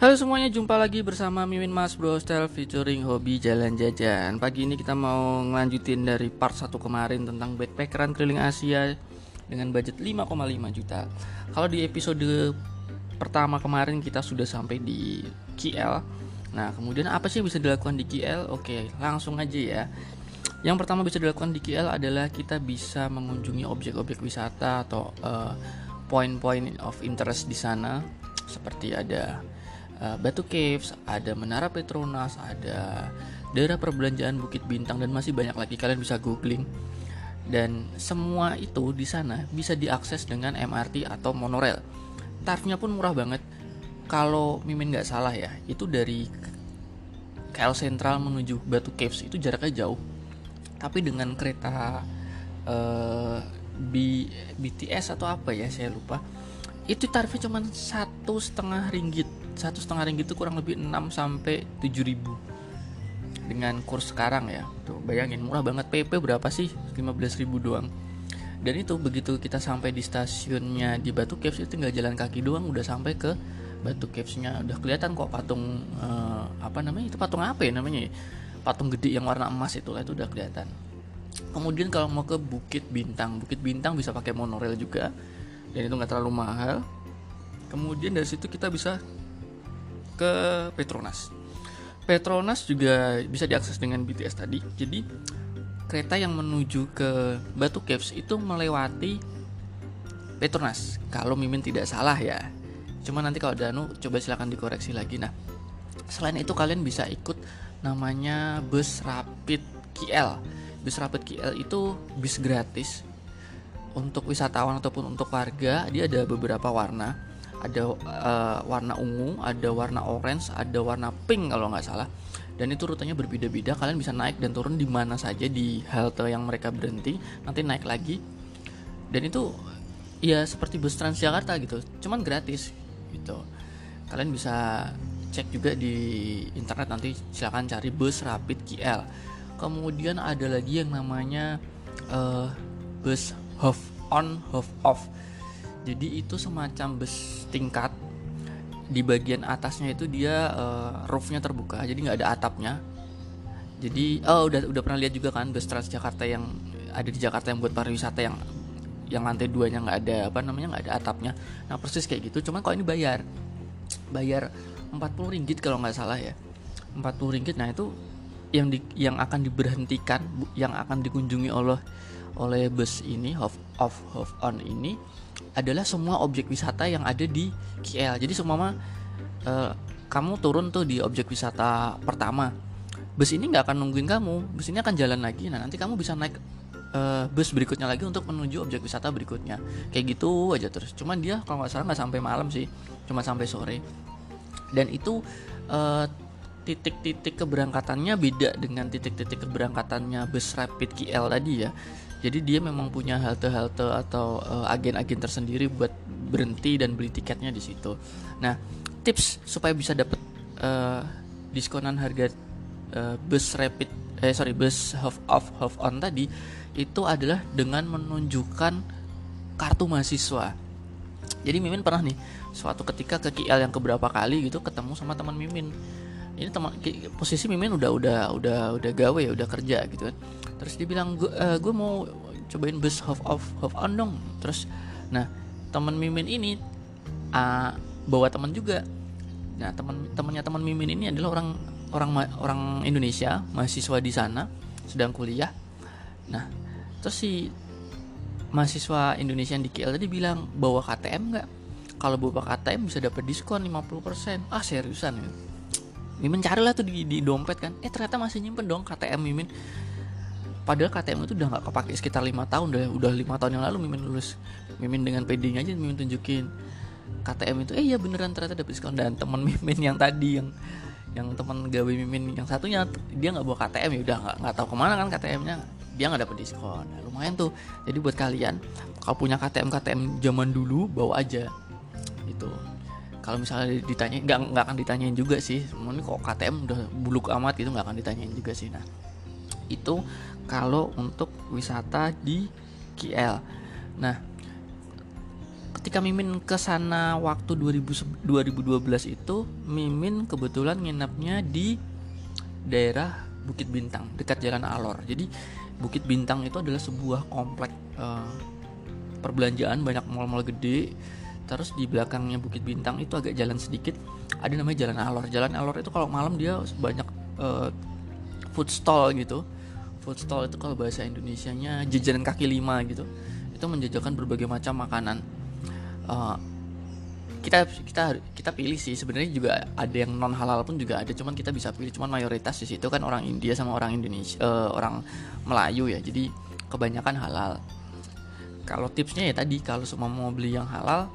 Halo semuanya, jumpa lagi bersama Mimin Mas Bro Style featuring hobi jalan jajan. Pagi ini kita mau ngelanjutin dari part 1 kemarin tentang backpackeran keliling Asia dengan budget 5,5 juta. Kalau di episode pertama kemarin kita sudah sampai di KL. Nah, kemudian apa sih bisa dilakukan di KL? Oke, langsung aja ya. Yang pertama bisa dilakukan di KL adalah kita bisa mengunjungi objek-objek wisata atau uh, point-point of interest di sana seperti ada uh, Batu Caves, ada Menara Petronas, ada daerah perbelanjaan Bukit Bintang dan masih banyak lagi kalian bisa googling. Dan semua itu di sana bisa diakses dengan MRT atau monorail. Tarifnya pun murah banget. Kalau Mimin nggak salah ya, itu dari KL Sentral menuju Batu Caves itu jaraknya jauh. Tapi dengan kereta B, BTS atau apa ya saya lupa itu tarifnya cuma satu setengah ringgit satu setengah ringgit itu kurang lebih 6 sampai 7 ribu. Dengan kurs sekarang ya. Tuh bayangin murah banget. PP berapa sih? 15 ribu doang. Dan itu begitu kita sampai di stasiunnya di Batu Caves itu tinggal jalan kaki doang udah sampai ke Batu Cavesnya. Udah kelihatan kok patung uh, apa namanya? Itu patung apa ya namanya? Patung gede yang warna emas itu itu udah kelihatan. Kemudian kalau mau ke Bukit Bintang Bukit Bintang bisa pakai monorail juga. Dan itu nggak terlalu mahal. Kemudian dari situ kita bisa ke Petronas. Petronas juga bisa diakses dengan BTS tadi. Jadi kereta yang menuju ke Batu Caves itu melewati Petronas. Kalau Mimin tidak salah ya. Cuma nanti kalau Danu coba silahkan dikoreksi lagi. Nah selain itu kalian bisa ikut namanya bus Rapid KL bus Rapid KL itu bis gratis untuk wisatawan ataupun untuk warga. Dia ada beberapa warna ada uh, warna ungu ada warna orange ada warna pink kalau nggak salah. Dan itu rutenya berbeda-beda kalian bisa naik dan turun di mana saja di halte yang mereka berhenti nanti naik lagi. Dan itu ya seperti bus Transjakarta gitu cuman gratis gitu. Kalian bisa cek juga di internet nanti silahkan cari bus rapid KL kemudian ada lagi yang namanya uh, bus half on half off jadi itu semacam bus tingkat. Di bagian atasnya itu dia uh, roofnya terbuka jadi nggak ada atapnya. Jadi oh udah udah pernah lihat juga kan bus Transjakarta yang ada di Jakarta yang buat pariwisata yang yang lantai duanya nggak ada apa namanya nggak ada atapnya. Nah persis kayak gitu cuman kalau ini bayar? Bayar 40 ringgit kalau nggak salah ya. 40 ringgit nah itu yang di, yang akan diberhentikan yang akan dikunjungi oleh oleh bus ini half off half on ini adalah semua objek wisata yang ada di KL. Jadi semua uh, kamu turun tuh di objek wisata pertama. Bus ini nggak akan nungguin kamu, bus ini akan jalan lagi. Nah nanti kamu bisa naik uh, bus berikutnya lagi untuk menuju objek wisata berikutnya. Kayak gitu aja terus. Cuman dia kalau nggak salah nggak sampai malam sih, cuma sampai sore. Dan itu uh, titik-titik keberangkatannya beda dengan titik-titik keberangkatannya bus rapid KL tadi ya jadi dia memang punya halte-halte atau uh, agen-agen tersendiri buat berhenti dan beli tiketnya di situ. Nah tips supaya bisa dapat uh, diskonan harga uh, bus rapid eh sorry bus half off half on tadi itu adalah dengan menunjukkan kartu mahasiswa. Jadi Mimin pernah nih suatu ketika ke KL yang keberapa kali gitu ketemu sama teman Mimin ini teman posisi Mimin udah udah udah udah gawe ya udah kerja gitu kan. Terus dia bilang gue uh, mau cobain bus half off half on dong. Terus nah teman Mimin ini uh, bawa teman juga. Nah teman temannya teman Mimin ini adalah orang orang orang Indonesia mahasiswa di sana sedang kuliah. Nah terus si mahasiswa Indonesia yang di KL tadi bilang bawa KTM nggak? Kalau bawa KTM bisa dapat diskon 50% ah seriusan ya Mimin carilah tuh di, di dompet kan. Eh ternyata masih nyimpen dong KTM Mimin. Padahal KTM itu udah nggak kepake sekitar lima tahun udah udah lima tahun yang lalu Mimin lulus. Mimin dengan PD-nya aja Mimin tunjukin. KTM itu eh ya beneran ternyata dapet diskon. Dan teman Mimin yang tadi yang yang teman gawe Mimin yang satunya dia nggak bawa KTM ya udah nggak nggak tahu ke mana kan KTM-nya dia nggak dapet diskon. Nah, lumayan tuh. Jadi buat kalian kalau punya KTM KTM zaman dulu bawa aja. Itu kalau misalnya ditanya nggak nggak akan ditanyain juga sih ini kok KTM udah buluk amat gitu nggak akan ditanyain juga sih nah itu kalau untuk wisata di KL nah ketika Mimin ke sana waktu 2000, 2012 itu Mimin kebetulan nginapnya di daerah Bukit Bintang dekat Jalan Alor. Jadi Bukit Bintang itu adalah sebuah komplek uh, perbelanjaan banyak mall-mall gede. Terus di belakangnya Bukit Bintang itu agak jalan sedikit ada namanya Jalan Alor. Jalan Alor itu kalau malam dia banyak uh, food stall gitu. Food stall itu kalau bahasa Indonesianya jajanan kaki lima gitu. Itu menjajakan berbagai macam makanan uh, kita kita kita pilih sih sebenarnya juga ada yang non halal pun juga ada cuman kita bisa pilih cuman mayoritas di situ kan orang India sama orang Indonesia uh, orang Melayu ya jadi kebanyakan halal kalau tipsnya ya tadi kalau semua mau beli yang halal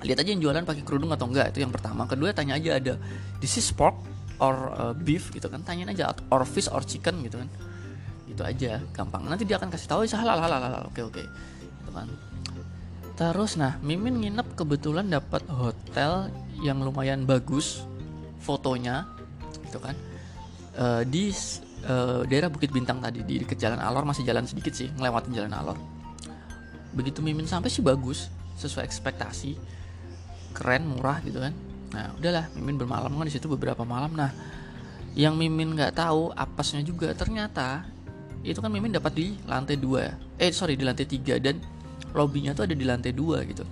lihat aja yang jualan pakai kerudung atau enggak itu yang pertama. Kedua tanya aja ada this is pork or uh, beef? Gitu kan. Tanyain aja or fish or chicken? Gitu kan. Itu aja gampang. Nanti dia akan kasih tahu halal halal halal. Oke oke. Gitu kan. Terus nah Mimin nginep kebetulan dapat hotel yang lumayan bagus fotonya gitu kan. Uh, di uh, daerah Bukit Bintang tadi di dekat Jalan Alor masih jalan sedikit sih ngelewatin Jalan Alor. Begitu Mimin sampai sih bagus sesuai ekspektasi keren murah gitu kan. Nah udahlah Mimin bermalam kan di situ beberapa malam. Nah yang Mimin nggak tahu apesnya juga ternyata itu kan Mimin dapat di lantai dua eh sorry di lantai tiga dan lobbynya tuh ada di lantai dua gitu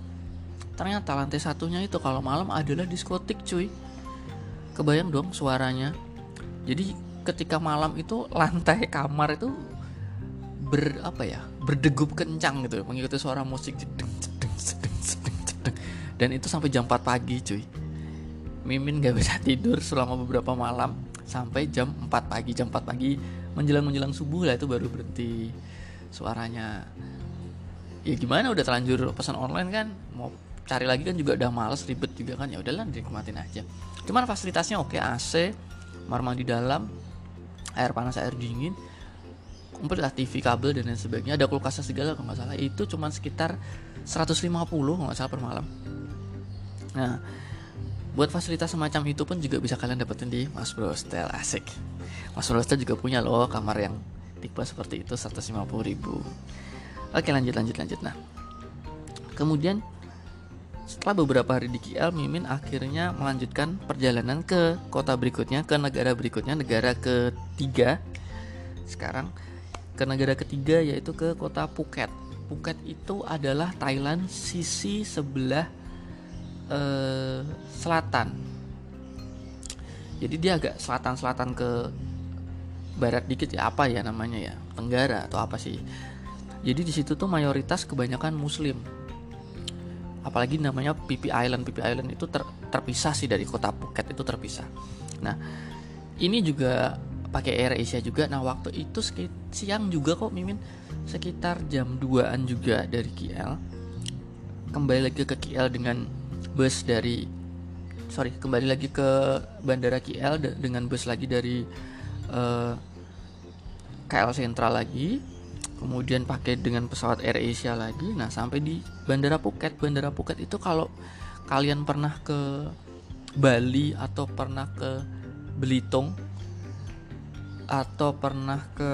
ternyata lantai satunya itu kalau malam adalah diskotik cuy kebayang dong suaranya jadi ketika malam itu lantai kamar itu ber apa ya berdegup kencang gitu mengikuti suara musik jedeng. Dan itu sampai jam 4 pagi cuy. Mimin gak bisa tidur selama beberapa malam. Sampai jam 4 pagi. Jam 4 pagi menjelang menjelang subuh lah itu baru berhenti suaranya. Ya gimana udah terlanjur pesan online kan? Mau cari lagi kan juga udah males ribet juga kan? Ya udahlah dinikmatin aja. Cuman fasilitasnya oke AC kamar mandi dalam air panas air dingin komplit lah TV kabel dan lain sebagainya. Ada kulkasnya segala kalau nggak salah. Itu cuman sekitar 150 kalau nggak salah per malam nah buat fasilitas semacam itu pun juga bisa kalian dapetin di Mas Bro Hostel asik. Mas Bro Hostel juga punya loh kamar yang tipe seperti itu 150 ribu. Oke lanjut lanjut lanjut. Nah kemudian setelah beberapa hari di KL Mimin akhirnya melanjutkan perjalanan ke kota berikutnya ke negara berikutnya negara ketiga. Sekarang ke negara ketiga yaitu ke kota Phuket. Phuket itu adalah Thailand sisi sebelah eh, selatan. Jadi dia agak selatan-selatan ke barat dikit ya apa ya namanya ya tenggara atau apa sih. Jadi di situ tuh mayoritas kebanyakan muslim. Apalagi namanya Pipi Island. Pipi Island itu ter, terpisah sih dari kota Phuket itu terpisah. Nah ini juga pakai Air Asia juga. Nah waktu itu siang juga kok Mimin sekitar jam 2an juga dari KL kembali lagi ke KL dengan bus dari sorry kembali lagi ke bandara KL dengan bus lagi dari uh, eh, KL Sentral lagi kemudian pakai dengan pesawat Air Asia lagi. Nah sampai di Bandara Phuket. Bandara Phuket itu kalau kalian pernah ke Bali atau pernah ke Belitung atau pernah ke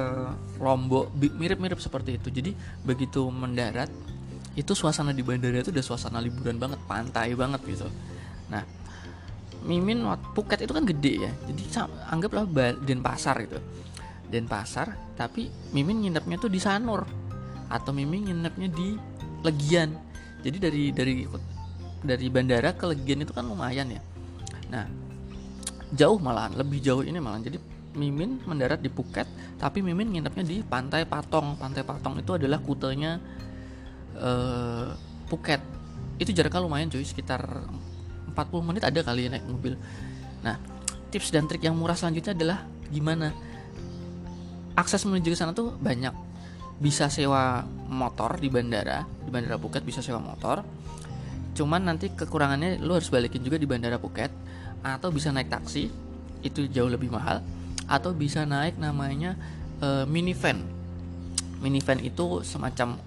Lombok mirip-mirip seperti itu. Jadi begitu mendarat itu suasana di bandara itu udah suasana liburan banget pantai banget gitu. Nah Mimin Phuket itu kan gede ya. Jadi anggaplah Denpasar gitu. Denpasar tapi Mimin nginepnya tuh di Sanur. Atau Mimin nginepnya di Legian. Jadi dari dari dari bandara ke Legian itu kan lumayan ya. Nah jauh malahan lebih jauh ini malahan. Jadi Mimin mendarat di Phuket tapi Mimin nginepnya di Pantai Patong. Pantai Patong itu adalah kutenya uh, Phuket. Itu jaraknya lumayan cuy sekitar 40 menit ada kali ya naik mobil. Nah tips dan trik yang murah selanjutnya adalah gimana? Akses menuju ke sana tuh banyak. Bisa sewa motor di bandara di bandara Phuket bisa sewa motor. Cuman nanti kekurangannya lu harus balikin juga di bandara Phuket. Atau bisa naik taksi itu jauh lebih mahal. Atau bisa naik namanya uh, minivan. Minivan itu semacam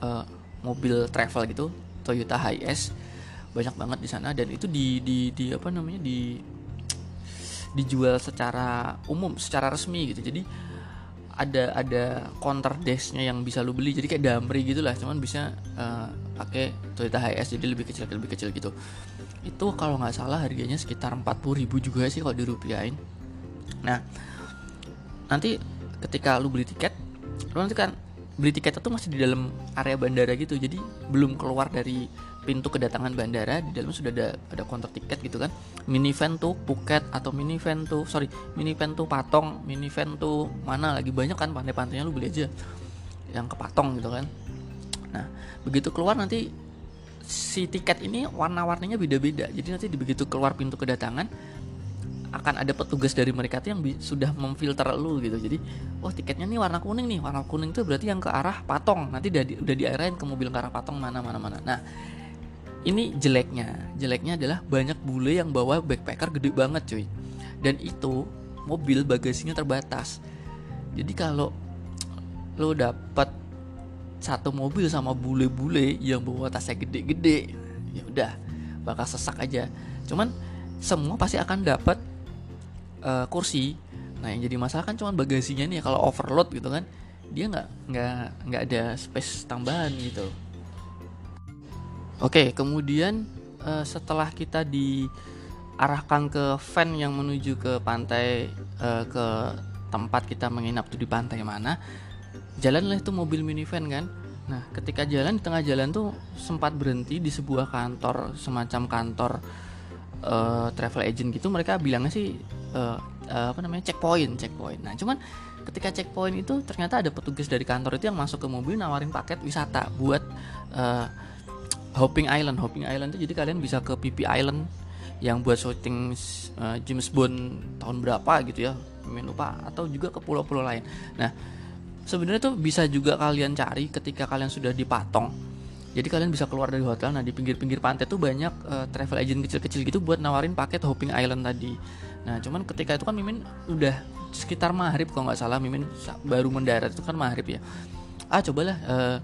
uh, mobil travel gitu Toyota Hiace banyak banget di sana. Dan itu di di di apa namanya di dijual secara umum secara resmi gitu. Jadi ada ada counter dashnya yang bisa lu beli. Jadi kayak Damri gitulah cuman bisa uh, pakai Toyota HS jadi lebih kecil lebih kecil gitu. Itu kalau nggak salah harganya sekitar 40 ribu juga sih kalau dirupiahin. Nah nanti ketika lu beli tiket lu nanti kan beli tiket itu masih di dalam area bandara gitu. Jadi belum keluar dari pintu kedatangan bandara di dalam sudah ada ada counter tiket gitu kan. Mini van tuh Phuket atau mini van tuh sorry mini van tuh Patong mini van tuh mana lagi? Banyak kan pantai-pantainya lu beli aja yang ke Patong gitu kan. Nah begitu keluar nanti si tiket ini warna-warninya beda-beda. Jadi nanti begitu keluar pintu kedatangan akan ada petugas dari mereka tuh yang sudah memfilter lu gitu. Jadi oh tiketnya nih warna kuning nih. Warna kuning itu berarti yang ke arah patong. Nanti udah di, udah diarahin ke mobil ke arah patong mana mana mana. Nah ini jeleknya. Jeleknya adalah banyak bule yang bawa backpacker gede banget cuy. Dan itu mobil bagasinya terbatas. Jadi kalau lo dapat satu mobil sama bule-bule yang bawa tasnya gede-gede ya udah bakal sesak aja. Cuman semua pasti akan dapat uh, kursi nah yang jadi masalah kan cuman bagasinya nih kalau overload gitu kan dia nggak nggak nggak ada space tambahan gitu Oke, kemudian uh, setelah kita diarahkan ke van yang menuju ke pantai uh, ke tempat kita menginap tuh di pantai mana, jalanlah itu mobil minivan kan. Nah, ketika jalan di tengah jalan tuh sempat berhenti di sebuah kantor semacam kantor uh, travel agent gitu. Mereka bilangnya sih uh, uh, apa namanya checkpoint, checkpoint. Nah, cuman ketika checkpoint itu ternyata ada petugas dari kantor itu yang masuk ke mobil nawarin paket wisata buat uh, Hopping Island Hopping Island itu jadi kalian bisa ke PP Island yang buat syuting uh, James Bond tahun berapa gitu ya main lupa atau juga ke pulau-pulau lain nah sebenarnya tuh bisa juga kalian cari ketika kalian sudah di Patong jadi kalian bisa keluar dari hotel nah di pinggir-pinggir pantai tuh banyak uh, travel agent kecil-kecil gitu buat nawarin paket Hopping Island tadi nah cuman ketika itu kan Mimin udah sekitar maghrib kalau nggak salah Mimin baru mendarat itu kan maghrib ya ah cobalah uh,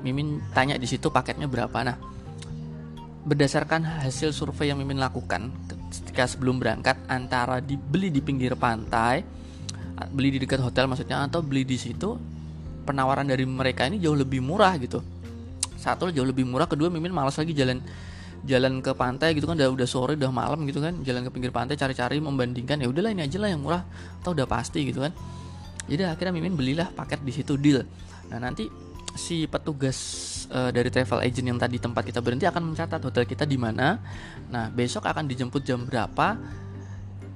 Mimin tanya di situ paketnya berapa. Nah, berdasarkan hasil survei yang Mimin lakukan ketika sebelum berangkat antara dibeli di pinggir pantai, beli di dekat hotel maksudnya atau beli di situ, penawaran dari mereka ini jauh lebih murah gitu. Satu jauh lebih murah, kedua Mimin malas lagi jalan jalan ke pantai gitu kan udah udah sore udah malam gitu kan jalan ke pinggir pantai cari-cari membandingkan ya udahlah ini aja lah yang murah atau udah pasti gitu kan jadi akhirnya Mimin belilah paket di situ deal nah nanti si petugas uh, dari travel agent yang tadi tempat kita berhenti akan mencatat hotel kita di mana. Nah, besok akan dijemput jam berapa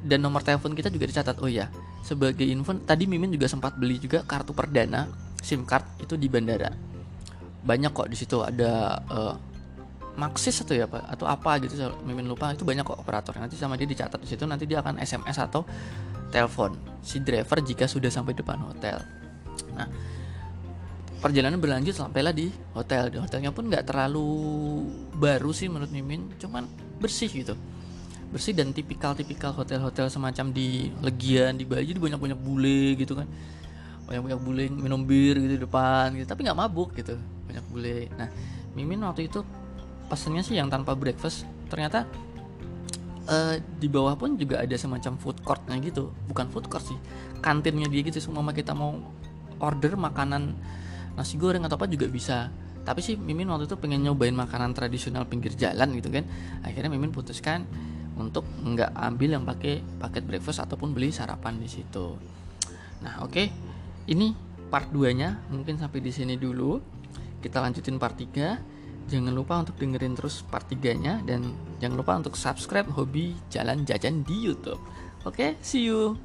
dan nomor telepon kita juga dicatat. Oh ya, sebagai info tadi Mimin juga sempat beli juga kartu perdana SIM card itu di bandara. Banyak kok di situ. Ada uh, Maxis atau ya atau apa gitu Mimin lupa. Itu banyak kok operator nanti sama dia dicatat di situ nanti dia akan SMS atau telepon si driver jika sudah sampai depan hotel. Nah, perjalanan berlanjut sampailah di hotel. Di hotelnya pun nggak terlalu baru sih menurut Mimin cuman bersih gitu. Bersih dan tipikal-tipikal hotel-hotel semacam di Legian di Bali jadi banyak-banyak bule gitu kan. Banyak-banyak bule minum bir gitu di depan gitu tapi nggak mabuk gitu banyak bule. Nah Mimin waktu itu pesennya sih yang tanpa breakfast. Ternyata uh, di bawah pun juga ada semacam food courtnya gitu. Bukan food court sih kantinnya dia gitu. Semua kita mau order makanan nasi goreng atau apa juga bisa. Tapi sih Mimin waktu itu pengen nyobain makanan tradisional pinggir jalan gitu kan. Akhirnya Mimin putuskan untuk nggak ambil yang pakai paket breakfast ataupun beli sarapan di situ. Nah oke. Okay. ini part 2 nya mungkin sampai di sini dulu kita lanjutin part 3 jangan lupa untuk dengerin terus part 3 nya dan jangan lupa untuk subscribe hobi jalan jajan di YouTube. Oke okay, see you